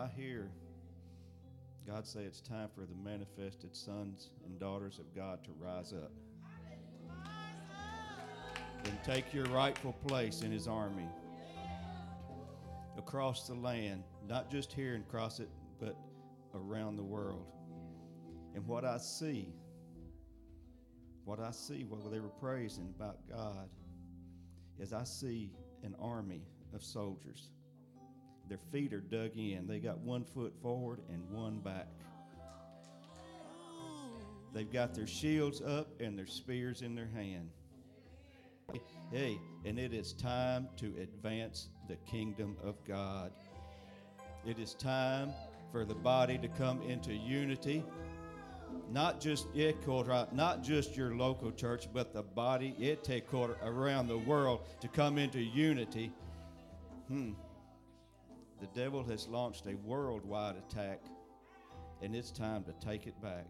I hear God say it's time for the manifested sons and daughters of God to rise up and take your rightful place in His army across the land, not just here and cross it, but around the world. And what I see, what I see while they were praising about God, is I see an army of soldiers. Their feet are dug in. They got one foot forward and one back. They've got their shields up and their spears in their hand. Hey, and it is time to advance the kingdom of God. It is time for the body to come into unity. Not just not just your local church, but the body it take around the world to come into unity. Hmm. The devil has launched a worldwide attack, and it's time to take it back.